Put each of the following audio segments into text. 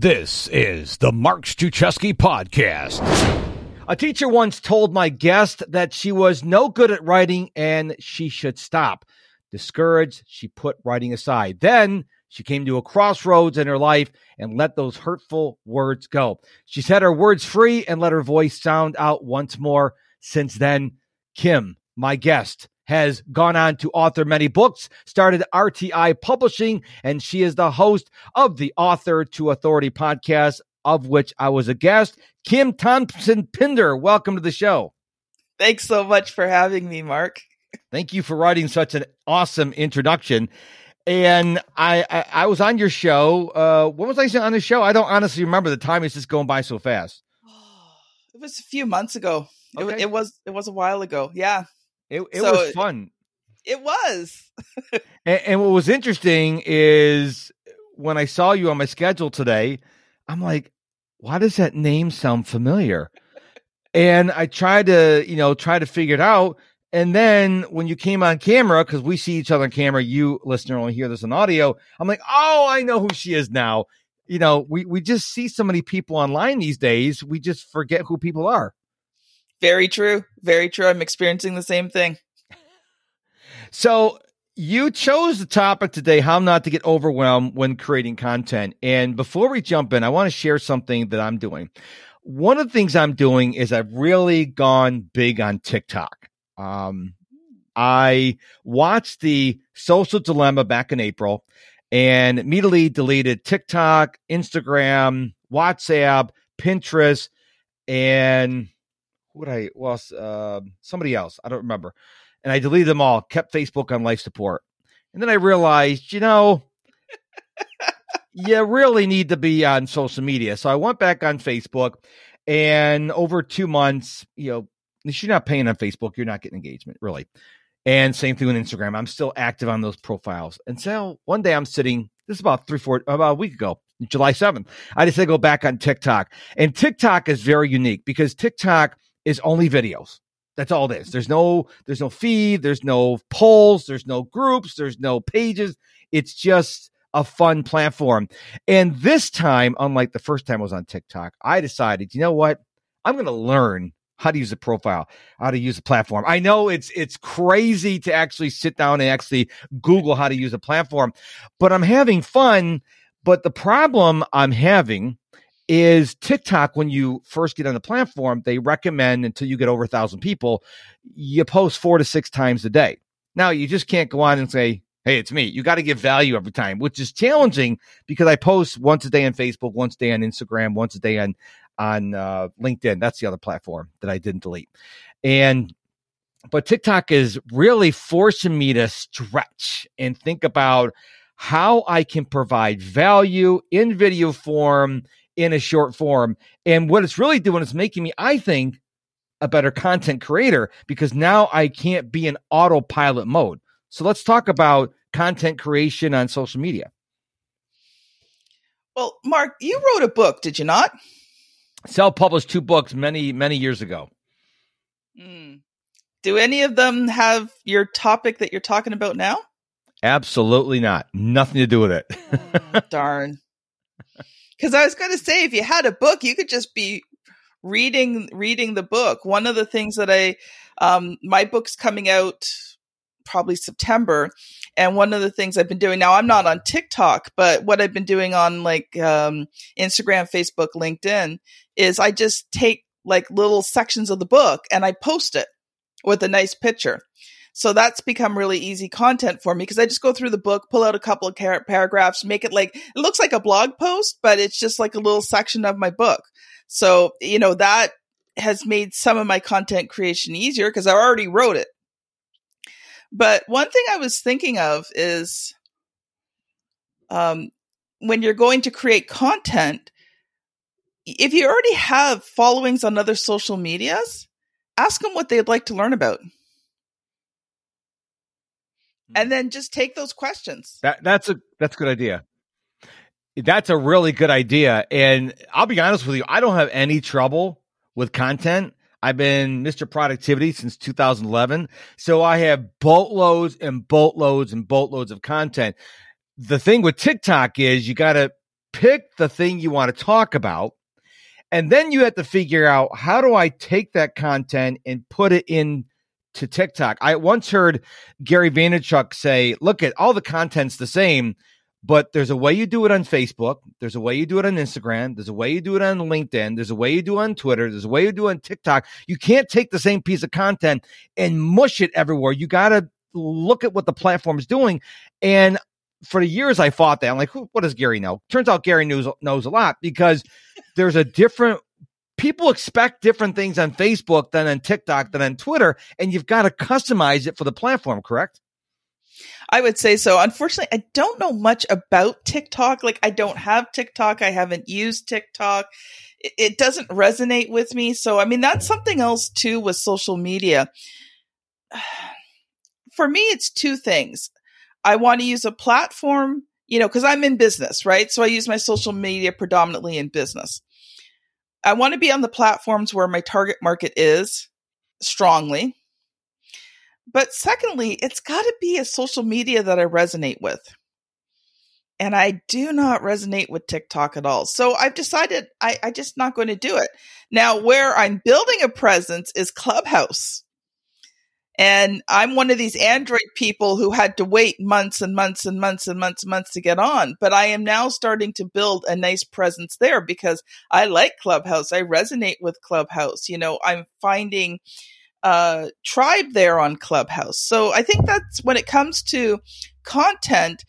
This is the Mark Struczewski podcast. A teacher once told my guest that she was no good at writing and she should stop. Discouraged, she put writing aside. Then she came to a crossroads in her life and let those hurtful words go. She set her words free and let her voice sound out once more. Since then, Kim, my guest, has gone on to author many books, started RTI Publishing, and she is the host of the Author to Authority podcast, of which I was a guest. Kim Thompson Pinder, welcome to the show. Thanks so much for having me, Mark. Thank you for writing such an awesome introduction. And I, I, I was on your show. Uh, when was I on the show? I don't honestly remember. The time is just going by so fast. It was a few months ago. Okay. It, it was it was a while ago. Yeah. It, it so was fun. It was. and, and what was interesting is when I saw you on my schedule today, I'm like, why does that name sound familiar? and I tried to, you know, try to figure it out. And then when you came on camera, because we see each other on camera, you listener only hear this on audio. I'm like, oh, I know who she is now. You know, we we just see so many people online these days, we just forget who people are. Very true. Very true. I'm experiencing the same thing. So you chose the topic today how not to get overwhelmed when creating content. And before we jump in, I want to share something that I'm doing. One of the things I'm doing is I've really gone big on TikTok. Um, I watched the social dilemma back in April and immediately deleted TikTok, Instagram, WhatsApp, Pinterest, and what I was uh, somebody else. I don't remember. And I deleted them all, kept Facebook on life support. And then I realized, you know, you really need to be on social media. So I went back on Facebook and over two months, you know, if you're not paying on Facebook, you're not getting engagement, really. And same thing with Instagram. I'm still active on those profiles. And so one day I'm sitting, this is about three, four, about a week ago, July 7th. I decided to go back on TikTok. And TikTok is very unique because TikTok is only videos. That's all it is. There's no there's no feed, there's no polls, there's no groups, there's no pages. It's just a fun platform. And this time, unlike the first time I was on TikTok, I decided, you know what? I'm going to learn how to use a profile, how to use a platform. I know it's it's crazy to actually sit down and actually Google how to use a platform, but I'm having fun. But the problem I'm having is TikTok, when you first get on the platform, they recommend until you get over a thousand people, you post four to six times a day. Now you just can't go on and say, Hey, it's me. You got to give value every time, which is challenging because I post once a day on Facebook, once a day on Instagram, once a day on, on uh, LinkedIn. That's the other platform that I didn't delete. And, but TikTok is really forcing me to stretch and think about how I can provide value in video form in a short form. And what it's really doing is making me, I think, a better content creator because now I can't be in autopilot mode. So let's talk about content creation on social media. Well, Mark, you wrote a book, did you not? Self published two books many, many years ago. Mm. Do any of them have your topic that you're talking about now? Absolutely not. Nothing to do with it. oh, darn. Because I was going to say, if you had a book, you could just be reading reading the book. One of the things that I, um, my book's coming out probably September, and one of the things I've been doing now, I'm not on TikTok, but what I've been doing on like um, Instagram, Facebook, LinkedIn is I just take like little sections of the book and I post it with a nice picture. So that's become really easy content for me because I just go through the book, pull out a couple of paragraphs, make it like, it looks like a blog post, but it's just like a little section of my book. So, you know, that has made some of my content creation easier because I already wrote it. But one thing I was thinking of is um, when you're going to create content, if you already have followings on other social medias, ask them what they'd like to learn about and mm-hmm. then just take those questions. That that's a that's a good idea. That's a really good idea. And I'll be honest with you, I don't have any trouble with content. I've been Mr. Productivity since 2011. So I have boatloads and boatloads and boatloads of content. The thing with TikTok is you got to pick the thing you want to talk about. And then you have to figure out how do I take that content and put it in to TikTok. I once heard Gary Vaynerchuk say, look at all the content's the same, but there's a way you do it on Facebook. There's a way you do it on Instagram. There's a way you do it on LinkedIn. There's a way you do it on Twitter. There's a way you do it on TikTok. You can't take the same piece of content and mush it everywhere. You got to look at what the platform is doing. And for the years, I fought that. I'm like, what does Gary know? Turns out Gary knows, knows a lot because there's a different people expect different things on Facebook than on TikTok than on Twitter, and you've got to customize it for the platform, correct? I would say so. Unfortunately, I don't know much about TikTok. Like, I don't have TikTok. I haven't used TikTok. It doesn't resonate with me. So, I mean, that's something else too with social media. For me, it's two things. I want to use a platform, you know, because I'm in business, right? So I use my social media predominantly in business. I want to be on the platforms where my target market is strongly. But secondly, it's got to be a social media that I resonate with. And I do not resonate with TikTok at all. So I've decided I, I just not going to do it. Now, where I'm building a presence is Clubhouse. And I'm one of these Android people who had to wait months and months and months and months and months to get on. But I am now starting to build a nice presence there because I like Clubhouse. I resonate with Clubhouse. You know, I'm finding uh tribe there on Clubhouse. So I think that's when it comes to content,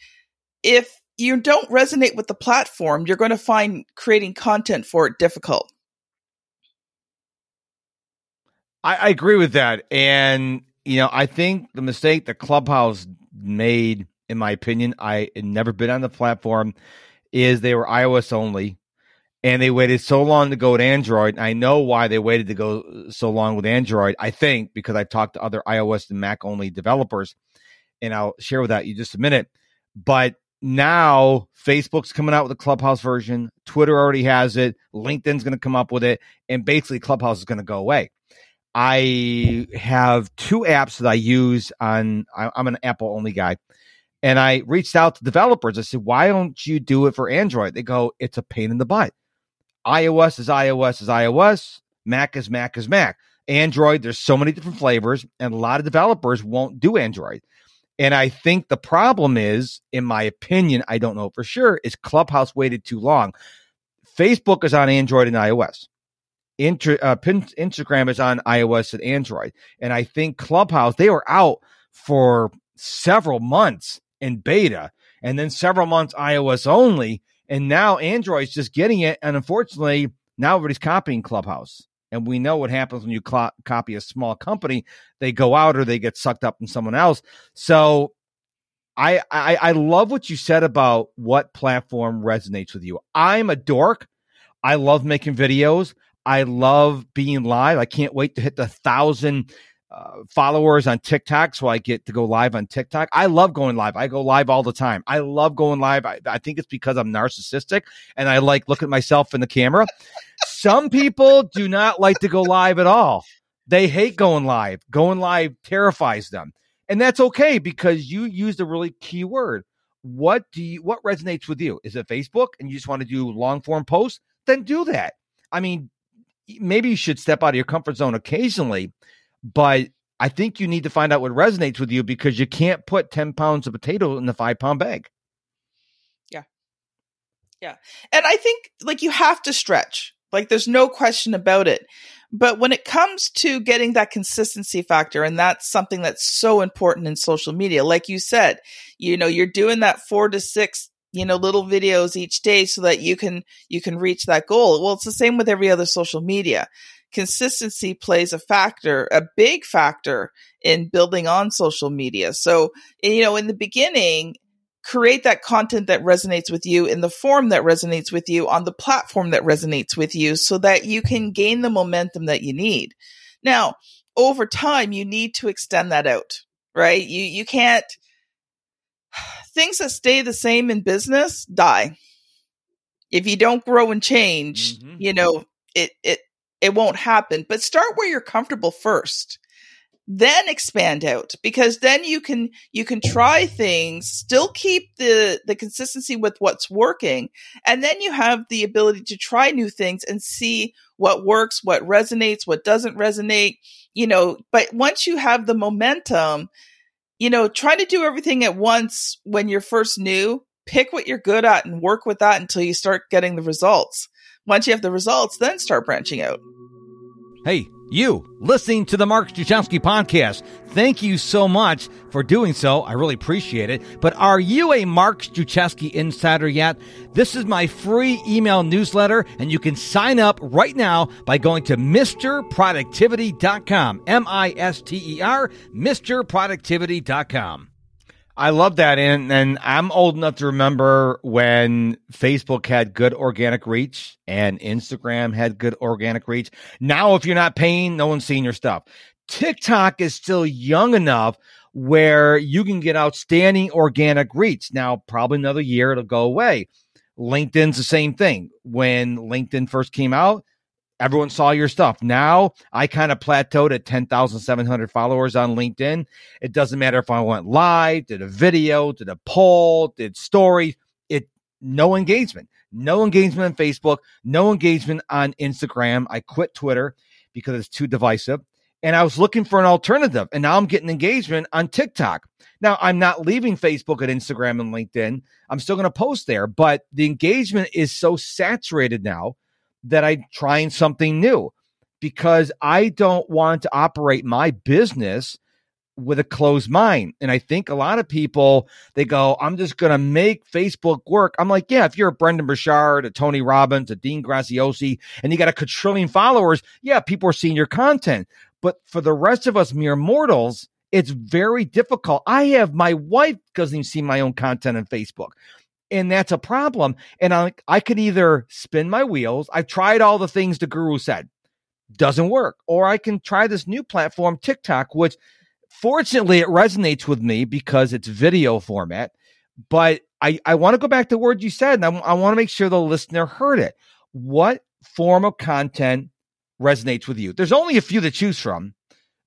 if you don't resonate with the platform, you're going to find creating content for it difficult. I, I agree with that. And you know, I think the mistake the clubhouse made, in my opinion, I had never been on the platform, is they were iOS only. And they waited so long to go with Android. I know why they waited to go so long with Android. I think because I talked to other iOS and Mac only developers, and I'll share with that you just a minute. But now Facebook's coming out with a Clubhouse version. Twitter already has it. LinkedIn's going to come up with it, and basically Clubhouse is going to go away. I have two apps that I use on. I'm an Apple only guy, and I reached out to developers. I said, "Why don't you do it for Android?" They go, "It's a pain in the butt. iOS is iOS is iOS. Mac is Mac is Mac. Android, there's so many different flavors, and a lot of developers won't do Android." And I think the problem is, in my opinion, I don't know for sure, is Clubhouse waited too long. Facebook is on Android and iOS. Uh, Instagram is on iOS and Android. And I think Clubhouse, they were out for several months in beta and then several months iOS only. And now Android's just getting it. And unfortunately, now everybody's copying Clubhouse. And we know what happens when you cl- copy a small company. They go out or they get sucked up in someone else. So I, I, I love what you said about what platform resonates with you. I'm a dork. I love making videos. I love being live. I can't wait to hit the thousand uh, followers on TikTok so I get to go live on TikTok. I love going live. I go live all the time. I love going live. I, I think it's because I'm narcissistic and I like looking at myself in the camera. Some people do not like to go live at all. They hate going live. Going live terrifies them. And that's okay because you used a really key word. What do you what resonates with you? Is it Facebook and you just want to do long form posts? Then do that. I mean, maybe you should step out of your comfort zone occasionally, but I think you need to find out what resonates with you because you can't put 10 pounds of potato in the five pound bag. Yeah. Yeah. And I think like you have to stretch. Like there's no question about it. But when it comes to getting that consistency factor, and that's something that's so important in social media, like you said, you know, you're doing that four to six you know little videos each day so that you can you can reach that goal. Well it's the same with every other social media. Consistency plays a factor a big factor in building on social media. So you know in the beginning create that content that resonates with you in the form that resonates with you on the platform that resonates with you so that you can gain the momentum that you need. Now over time you need to extend that out right? You you can't things that stay the same in business die. If you don't grow and change, mm-hmm. you know, it it it won't happen. But start where you're comfortable first. then expand out because then you can you can try things still keep the the consistency with what's working and then you have the ability to try new things and see what works what resonates what doesn't resonate you know but once you have the momentum you know try to do everything at once when you're first new. Pick what you're good at and work with that until you start getting the results. Once you have the results then start branching out. Hey you listening to the Mark Struczewski podcast. Thank you so much for doing so. I really appreciate it. But are you a Mark Struczewski insider yet? This is my free email newsletter, and you can sign up right now by going to MisterProductivity.com. M I S T E R, MisterProductivity.com. I love that. And, and I'm old enough to remember when Facebook had good organic reach and Instagram had good organic reach. Now, if you're not paying, no one's seeing your stuff. TikTok is still young enough where you can get outstanding organic reach. Now, probably another year it'll go away. LinkedIn's the same thing. When LinkedIn first came out, everyone saw your stuff. Now I kind of plateaued at 10,700 followers on LinkedIn. It doesn't matter if I went live, did a video, did a poll, did stories. It no engagement, no engagement on Facebook, no engagement on Instagram. I quit Twitter because it's too divisive. And I was looking for an alternative. And now I'm getting engagement on TikTok. Now I'm not leaving Facebook and Instagram and LinkedIn. I'm still going to post there, but the engagement is so saturated now that I'm trying something new because I don't want to operate my business with a closed mind. And I think a lot of people, they go, I'm just going to make Facebook work. I'm like, yeah, if you're a Brendon Burchard, a Tony Robbins, a Dean Graziosi, and you got a quadrillion followers, yeah, people are seeing your content. But for the rest of us mere mortals, it's very difficult. I have my wife doesn't even see my own content on Facebook and that's a problem. And I, I could either spin my wheels. I've tried all the things the guru said, doesn't work, or I can try this new platform, TikTok, which fortunately it resonates with me because it's video format. But I, I want to go back to the word you said, and I, I want to make sure the listener heard it. What form of content resonates with you? There's only a few to choose from.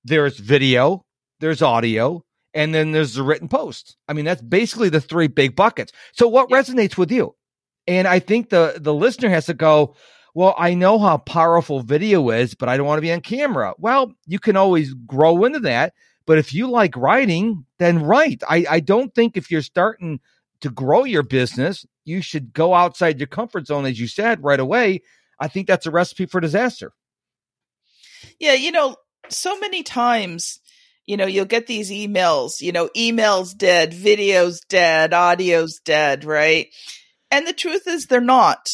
There's video, there's audio, and then there's the written post. I mean, that's basically the three big buckets. So what yeah. resonates with you? And I think the the listener has to go, well, I know how powerful video is, but I don't want to be on camera. Well, you can always grow into that. But if you like writing, then write. I, I don't think if you're starting to grow your business, you should go outside your comfort zone, as you said right away. I think that's a recipe for disaster. Yeah, you know, so many times you know, you'll get these emails, you know, emails dead, videos dead, audio's dead, right? And the truth is they're not.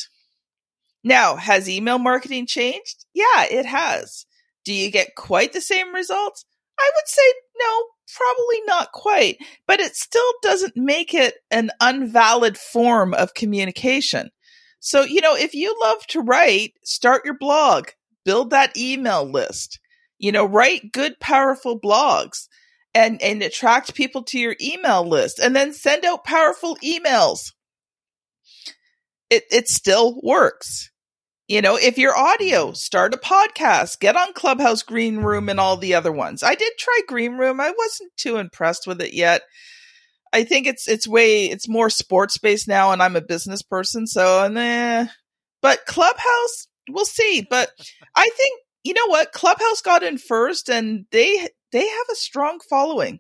Now, has email marketing changed? Yeah, it has. Do you get quite the same results? I would say no, probably not quite, but it still doesn't make it an unvalid form of communication. So, you know, if you love to write, start your blog, build that email list you know, write good, powerful blogs and, and attract people to your email list and then send out powerful emails. It, it still works. You know, if your audio, start a podcast, get on Clubhouse Green Room and all the other ones. I did try Green Room. I wasn't too impressed with it yet. I think it's it's way it's more sports based now, and I'm a business person, so and eh. But Clubhouse, we'll see. But I think you know what? Clubhouse got in first and they they have a strong following.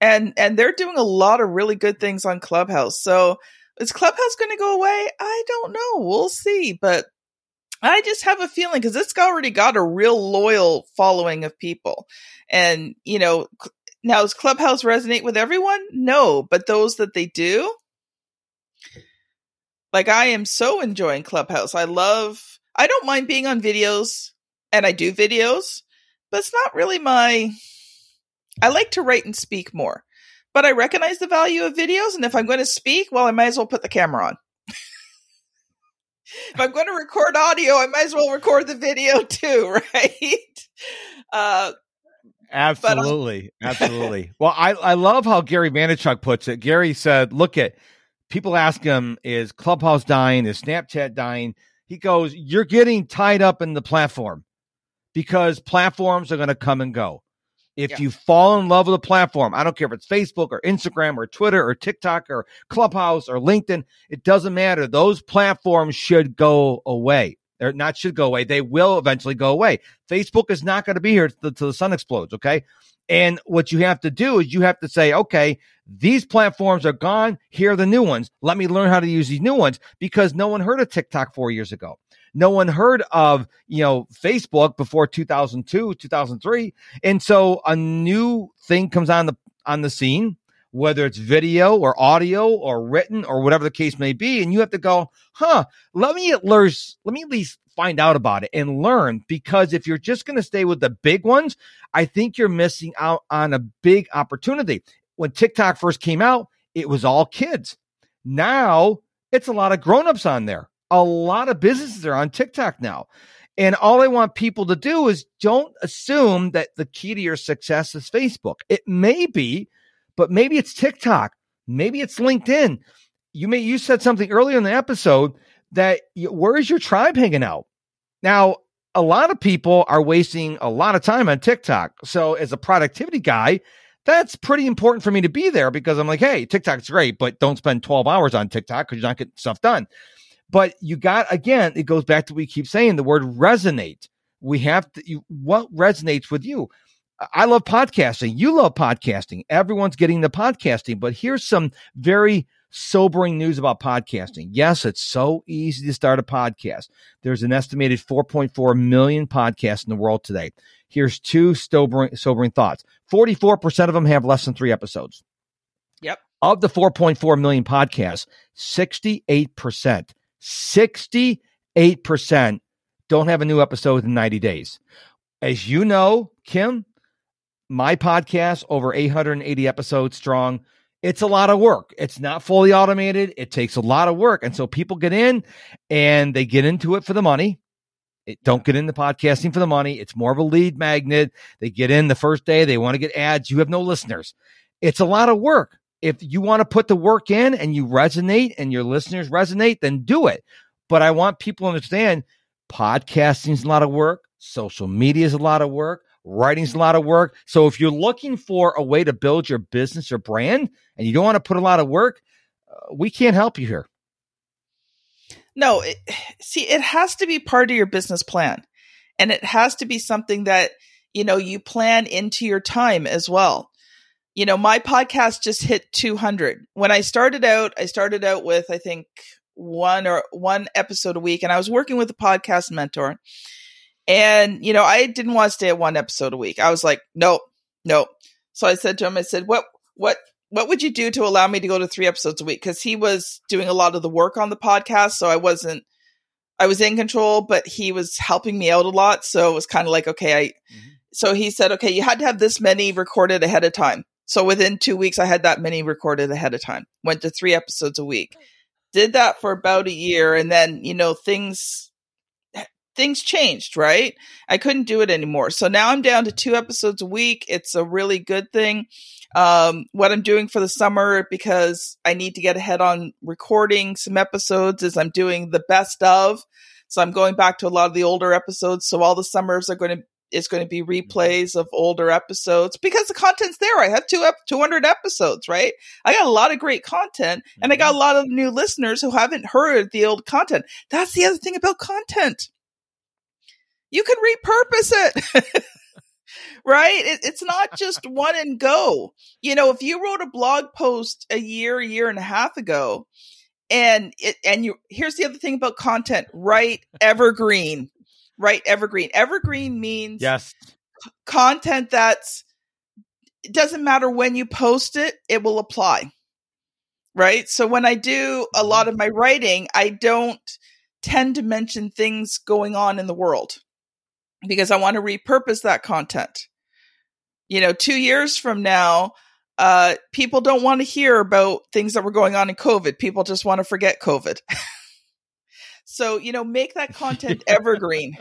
And and they're doing a lot of really good things on Clubhouse. So is Clubhouse going to go away? I don't know. We'll see, but I just have a feeling because it's already got a real loyal following of people. And, you know, now does Clubhouse resonate with everyone? No, but those that they do, like I am so enjoying Clubhouse. I love, I don't mind being on videos and I do videos, but it's not really my. I like to write and speak more, but I recognize the value of videos. And if I'm going to speak, well, I might as well put the camera on. if I'm going to record audio, I might as well record the video too, right? Uh, absolutely, absolutely. well, I I love how Gary Vaynerchuk puts it. Gary said, "Look at people ask him, is Clubhouse dying? Is Snapchat dying?" He goes, "You're getting tied up in the platform." Because platforms are going to come and go. If Yeah. you fall in love with a platform, I don't care if it's Facebook or Instagram or Twitter or TikTok or Clubhouse or LinkedIn, it doesn't matter. Those platforms should go away. They're not should go away. They will eventually go away. Facebook is not going to be here till the sun explodes. Okay. And what you have to do is you have to say, okay, these platforms are gone. Here are the new ones. Let me learn how to use these new ones because no one heard of TikTok four years ago. No one heard of, you know, Facebook before 2002, 2003. And so a new thing comes on the, on the scene, whether it's video or audio or written or whatever the case may be. And you have to go, huh, let me at least, let me at least find out about it and learn because if you're just going to stay with the big ones, I think you're missing out on a big opportunity. When TikTok first came out, it was all kids. Now it's a lot of grown-ups on there. A lot of businesses are on TikTok now. And all I want people to do is don't assume that the key to your success is Facebook. It may be, but maybe it's TikTok. Maybe it's LinkedIn. You may you said something earlier in the episode that where is your tribe hanging out? Now, a lot of people are wasting a lot of time on TikTok. So as a productivity guy, that's pretty important for me to be there because I'm like, hey, TikTok's great, but don't spend 12 hours on TikTok because you're not getting stuff done. But you got again, it goes back to what we keep saying the word resonate. We have to you, what resonates with you. I love podcasting. You love podcasting. Everyone's getting the podcasting, but here's some very sobering news about podcasting. Yes, it's so easy to start a podcast. There's an estimated 4.4 million podcasts in the world today. Here's two sobering, sobering thoughts 44% of them have less than three episodes. Yep. Of the 4.4 million podcasts, 68%, 68% don't have a new episode in 90 days. As you know, Kim, my podcast, over 880 episodes strong. It's a lot of work. It's not fully automated. It takes a lot of work. And so people get in and they get into it for the money. It, don't get into podcasting for the money. It's more of a lead magnet. They get in the first day, they want to get ads. You have no listeners. It's a lot of work. If you want to put the work in and you resonate and your listeners resonate, then do it. But I want people to understand podcasting is a lot of work. Social media is a lot of work. Writing's a lot of work. So if you're looking for a way to build your business or brand and you don't want to put a lot of work, uh, we can't help you here. No, it, see, it has to be part of your business plan. And it has to be something that, you know, you plan into your time as well. You know, my podcast just hit 200. When I started out, I started out with, I think, one or one episode a week, and I was working with a podcast mentor. And, you know, I didn't want to stay at one episode a week. I was like, nope, nope. So I said to him, I said, what, what, what would you do to allow me to go to three episodes a week? Because he was doing a lot of the work on the podcast. So I wasn't, I was in control, but he was helping me out a lot. So it was kind of like, okay, I, mm-hmm. so he said, okay, you had to have this many recorded ahead of time. So within two weeks, I had that many recorded ahead of time, went to three episodes a week, did that for about a year. And then, you know, things, things changed, right? I couldn't do it anymore. So now I'm down to two episodes a week. It's a really good thing. Um, what I'm doing for the summer because I need to get ahead on recording some episodes is I'm doing the best of. So I'm going back to a lot of the older episodes. So all the summers are going to is going to be mm-hmm. replays of older episodes because the content's there. I have two ep- 200 episodes, right? I got a lot of great content and I got mm-hmm. a lot of new listeners who haven't heard the old content. That's the other thing about content you can repurpose it. right? It, it's not just one and go. You know, if you wrote a blog post a year, a year and a half ago, and it, and you, here's the other thing about content, right? Evergreen, right? Evergreen. Evergreen means yes, c- content that's, it doesn't matter when you post it, it will apply. Right. So when I do a lot of my writing, I don't tend to mention things going on in the world because I want to repurpose that content. You know, two years from now, uh, people don't want to hear about things that were going on in COVID. People just want to forget COVID. so, you know, make that content evergreen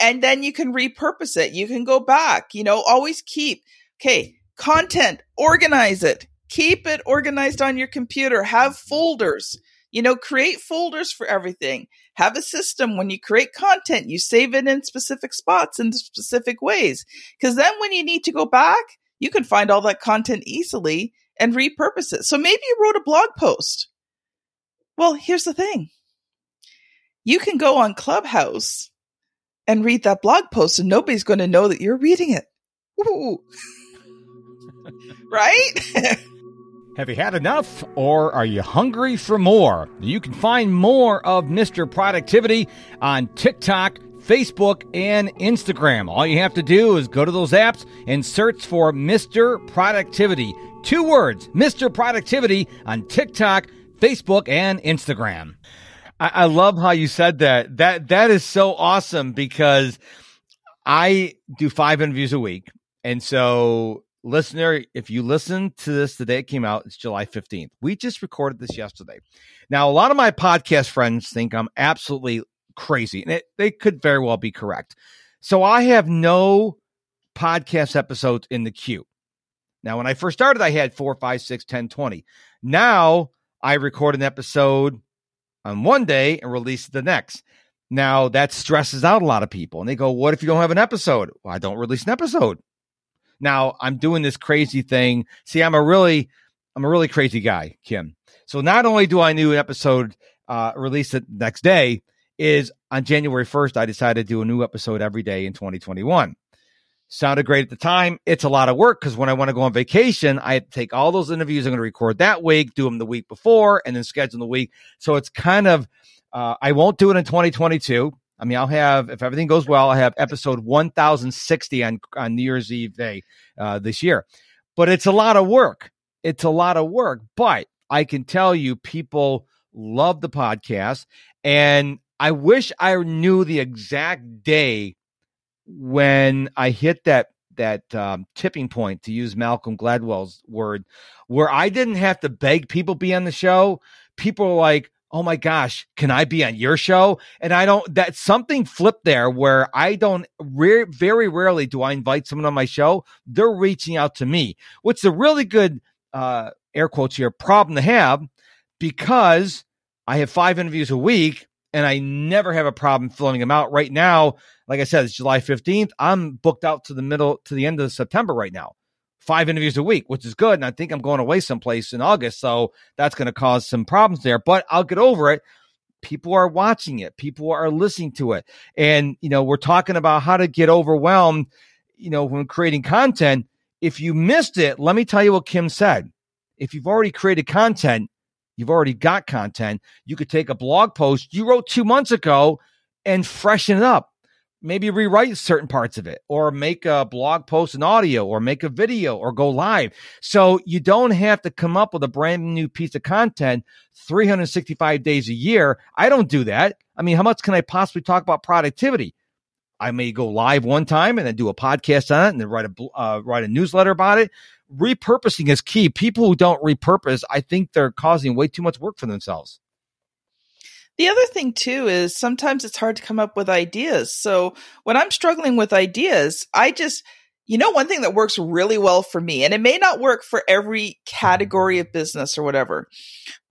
and then you can repurpose it. You can go back, you know, always keep, okay, content, organize it, keep it organized on your computer, have folders, you know, create folders for everything have a system when you create content, you save it in specific spots in specific ways. Because then when you need to go back, you can find all that content easily and repurpose it. So maybe you wrote a blog post. Well, here's the thing you can go on Clubhouse and read that blog post, and nobody's going to know that you're reading it. right? Have you had enough or are you hungry for more? You can find more of Mr. Productivity on TikTok, Facebook, and Instagram. All you have to do is go to those apps and search for Mr. Productivity. Two words, Mr. Productivity on TikTok, Facebook, and Instagram. I, I love how you said that. That that is so awesome because I do five interviews a week. And so listener, if you listen to this the day it came out, it's July 15th. We just recorded this yesterday. Now, a lot of my podcast friends think I'm absolutely crazy, and it, they could very well be correct. So I have no podcast episodes in the queue. Now, when I first started, I had four, five, six, 10, 20. Now I record an episode on one day and release the next. Now that stresses out a lot of people, and they go, "What if you don't have an episode?" Well, I don't release an episode. Now I'm doing this crazy thing. See, I'm a really, I'm a really crazy guy, Kim. So not only do I new episode uh, release the next day, is on January 1st, I decided to do a new episode every day in 2021. Sounded great at the time. It's a lot of work because when I want to go on vacation, I take all those interviews I'm going to record that week, do them the week before, and then schedule the week. So it's kind of, uh, I won't do it in 2022 I mean, I'll have if everything goes well, I have episode 1060 on on New Year's Eve day uh, this year. But it's a lot of work. It's a lot of work. But I can tell you, people love the podcast, and I wish I knew the exact day when I hit that that um, tipping point, to use Malcolm Gladwell's word, where I didn't have to beg people be on the show. People are like, oh my gosh, can I be on your show? And I don't, that something flipped there where I don't, rare, very rarely do I invite someone on my show. They're reaching out to me, which is a really good, uh, air quotes here, problem to have because I have five interviews a week and I never have a problem filling them out. Right now, like I said, it's July 15th. I'm booked out to the middle, to the end of September right now five interviews a week, which is good. And I think I'm going away someplace in August. So that's going to cause some problems there, but I'll get over it. People are watching it. People are listening to it. And, you know, we're talking about how to get overwhelmed, you know, when creating content. If you missed it, let me tell you what Kim said. If you've already created content, you've already got content. You could take a blog post you wrote two months ago and freshen it up maybe rewrite certain parts of it or make a blog post in audio or make a video or go live. So you don't have to come up with a brand new piece of content 365 days a year. I don't do that. I mean, how much can I possibly talk about productivity? I may go live one time and then do a podcast on it and then write a uh, write a newsletter about it. Repurposing is key. People who don't repurpose, I think they're causing way too much work for themselves. The other thing too is sometimes it's hard to come up with ideas. So when I'm struggling with ideas, I just, you know, one thing that works really well for me, and it may not work for every category of business or whatever,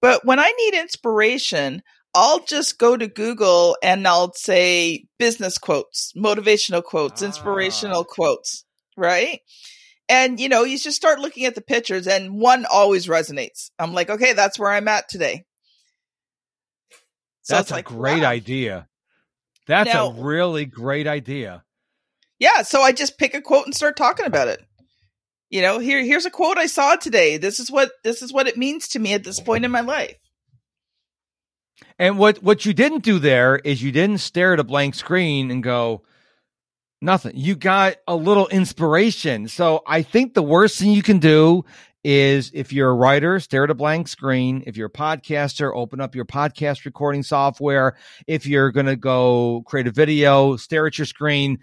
but when I need inspiration, I'll just go to Google and I'll say business quotes, motivational quotes, inspirational ah. quotes, right? And you know, you just start looking at the pictures and one always resonates. I'm like, okay, that's where I'm at today. So That's a like, great wow. idea. That's now, a really great idea. Yeah, so I just pick a quote and start talking about it. You know, here here's a quote I saw today. This is what this is what it means to me at this point in my life. And what what you didn't do there is you didn't stare at a blank screen and go nothing. You got a little inspiration. So I think the worst thing you can do is if you're a writer, stare at a blank screen. If you're a podcaster, open up your podcast recording software. If you're going to go create a video, stare at your screen.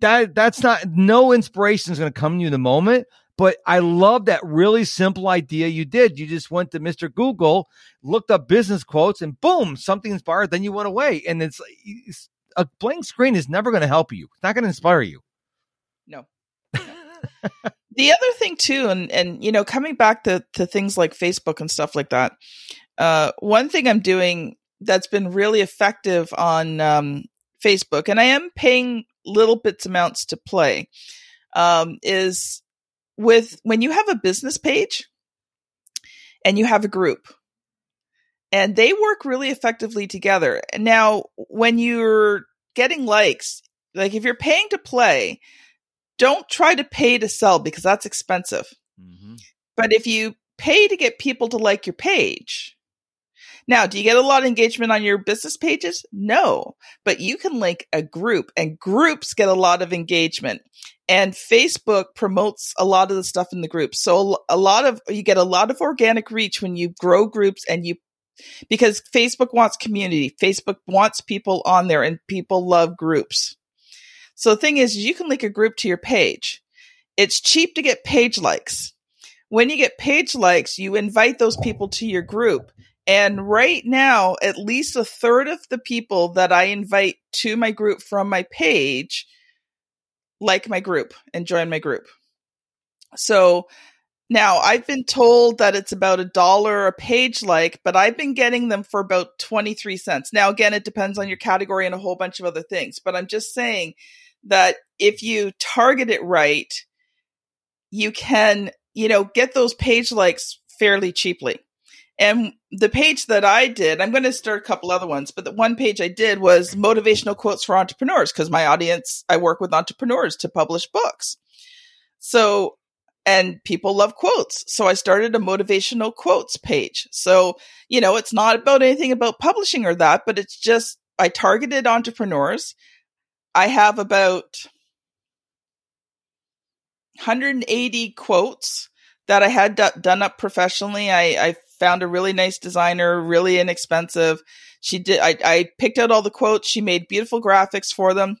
That that's not no inspiration is going to come to you in the moment. But I love that really simple idea you did. You just went to Mr. Google, looked up business quotes, and boom, something inspired. Then you went away, and it's, it's a blank screen is never going to help you. It's not going to inspire you. No. the other thing too, and and you know, coming back to to things like Facebook and stuff like that. Uh, one thing I'm doing that's been really effective on um, Facebook, and I am paying little bits amounts to play, um, is with when you have a business page and you have a group and they work really effectively together. Now, when you're getting likes, like if you're paying to play, don't try to pay to sell because that's expensive. Mm-hmm. But if you pay to get people to like your page, now, do you get a lot of engagement on your business pages? No, but you can link a group and groups get a lot of engagement and Facebook promotes a lot of the stuff in the group. So a lot of, you get a lot of organic reach when you grow groups and you, because Facebook wants community. Facebook wants people on there and people love groups. So the thing is, you can link a group to your page. It's cheap to get page likes. When you get page likes, you invite those people to your group and right now, at least a third of the people that I invite to my group from my page like my group and join my group. So now I've been told that it's about a dollar a page like, but I've been getting them for about 23 cents. Now, again, it depends on your category and a whole bunch of other things, but I'm just saying that if you target it right, you can, you know, get those page likes fairly cheaply. And the page that I did, I'm going to start a couple other ones, but the one page I did was motivational quotes for entrepreneurs because my audience, I work with entrepreneurs to publish books. So, and people love quotes. So I started a motivational quotes page. So, you know, it's not about anything about publishing or that, but it's just I targeted entrepreneurs. I have about 180 quotes that I had d- done up professionally. I, I found a really nice designer, really inexpensive. She did, I, I picked out all the quotes. She made beautiful graphics for them.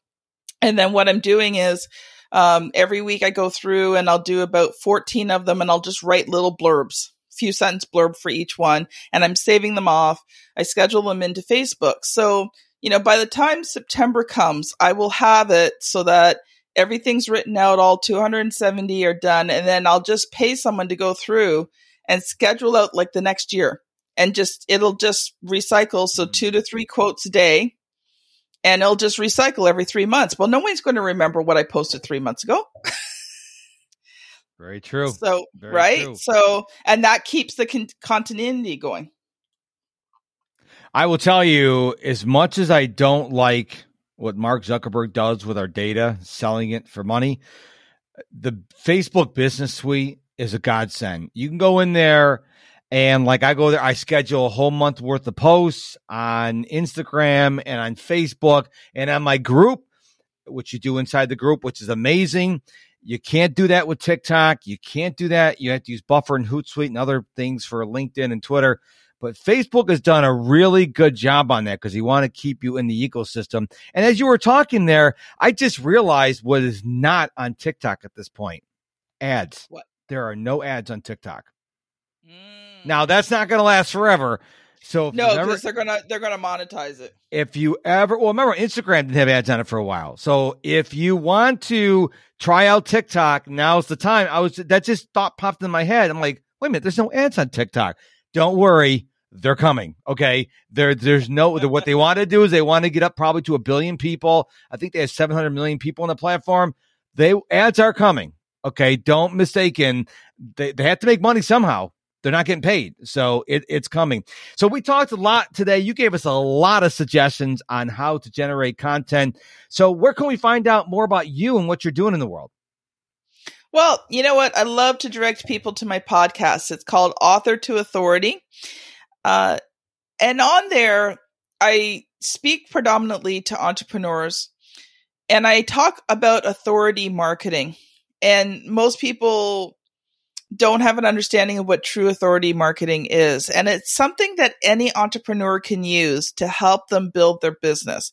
And then what I'm doing is, um, every week I go through and I'll do about 14 of them and I'll just write little blurbs, few sentence blurb for each one. And I'm saving them off. I schedule them into Facebook. So, you know, by the time September comes, I will have it so that everything's written out, all 270 are done. And then I'll just pay someone to go through and schedule out like the next year and just it'll just recycle so mm-hmm. two to three quotes a day and it'll just recycle every three months. Well no one's going to remember what i posted three months ago. Very true. So very right? true. so and that keeps the con- continuity going. I will tell you as much as i don't like what mark zuckerberg does with our data selling it for money the facebook business suite is a godsend. You can go in there and like I go there, I schedule a whole month worth of posts on Instagram and on Facebook and on my group, which you do inside the group, which is amazing. You can't do that with TikTok. You can't do that. You have to use Buffer and Hootsuite and other things for LinkedIn and Twitter. But Facebook has done a really good job on that because he want to keep you in the ecosystem. And as you were talking there, I just realized what is not on TikTok at this point ads. What? there are no ads on TikTok. Mm. Now that's not going to last forever. So no, because they're gonna they're gonna monetize it. If you ever well, remember Instagram didn't have ads on it for a while. So if you want to try out TikTok, now's the time. I was that just thought popped in my head. I'm like, wait a minute, there's no ads on TikTok. Don't worry, they're coming. Okay, there there's no what they want to do is they want to get up probably to a billion people. I think they have 700 million people on the platform. They ads are coming. Okay, don't mistaken. They they have to make money somehow. They're not getting paid, so it, it's coming. So we talked a lot today. You gave us a lot of suggestions on how to generate content. So where can we find out more about you and what you're doing in the world? Well, you know what? I love to direct people to my podcast. It's called Author to Authority. Uh, and on there, I speak predominantly to entrepreneurs and I talk about authority marketing. And most people don't have an understanding of what true authority marketing is. And it's something that any entrepreneur can use to help them build their business.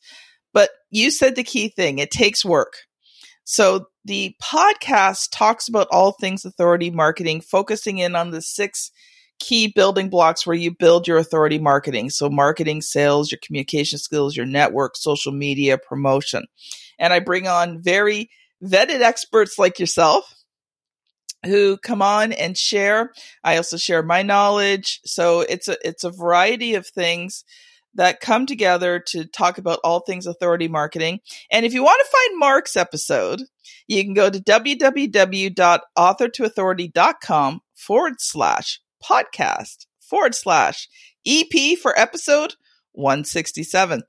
But you said the key thing it takes work. So the podcast talks about all things authority marketing, focusing in on the six key building blocks where you build your authority marketing. So marketing, sales, your communication skills, your network, social media, promotion. And I bring on very vetted experts like yourself who come on and share. I also share my knowledge. So it's a, it's a variety of things that come together to talk about all things authority marketing. And if you want to find Mark's episode, you can go to www.authortoauthority.com forward slash podcast forward slash EP for episode 167.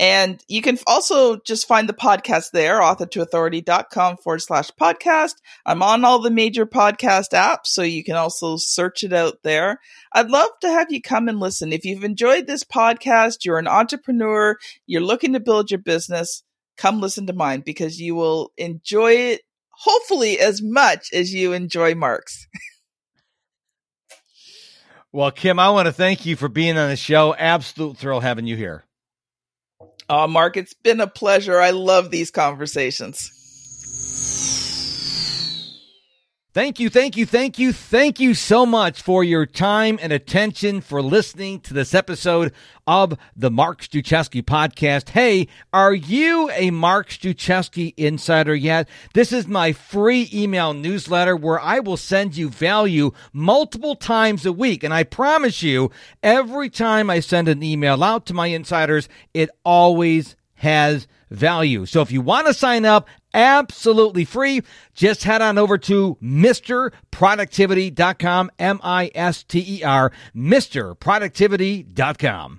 And you can also just find the podcast there, authortoauthority.com forward slash podcast. I'm on all the major podcast apps, so you can also search it out there. I'd love to have you come and listen. If you've enjoyed this podcast, you're an entrepreneur, you're looking to build your business, come listen to mine because you will enjoy it hopefully as much as you enjoy Mark's. well, Kim, I want to thank you for being on the show. Absolute thrill having you here. Oh, Mark, it's been a pleasure. I love these conversations. Thank you, thank you, thank you, thank you so much for your time and attention for listening to this episode of the Mark Struczewski podcast. Hey, are you a Mark Struczewski insider yet? This is my free email newsletter where I will send you value multiple times a week. And I promise you, every time I send an email out to my insiders, it always has value. So if you want to sign up, absolutely free, just head on over to MisterProductivity.com, M I S T E R, MisterProductivity.com.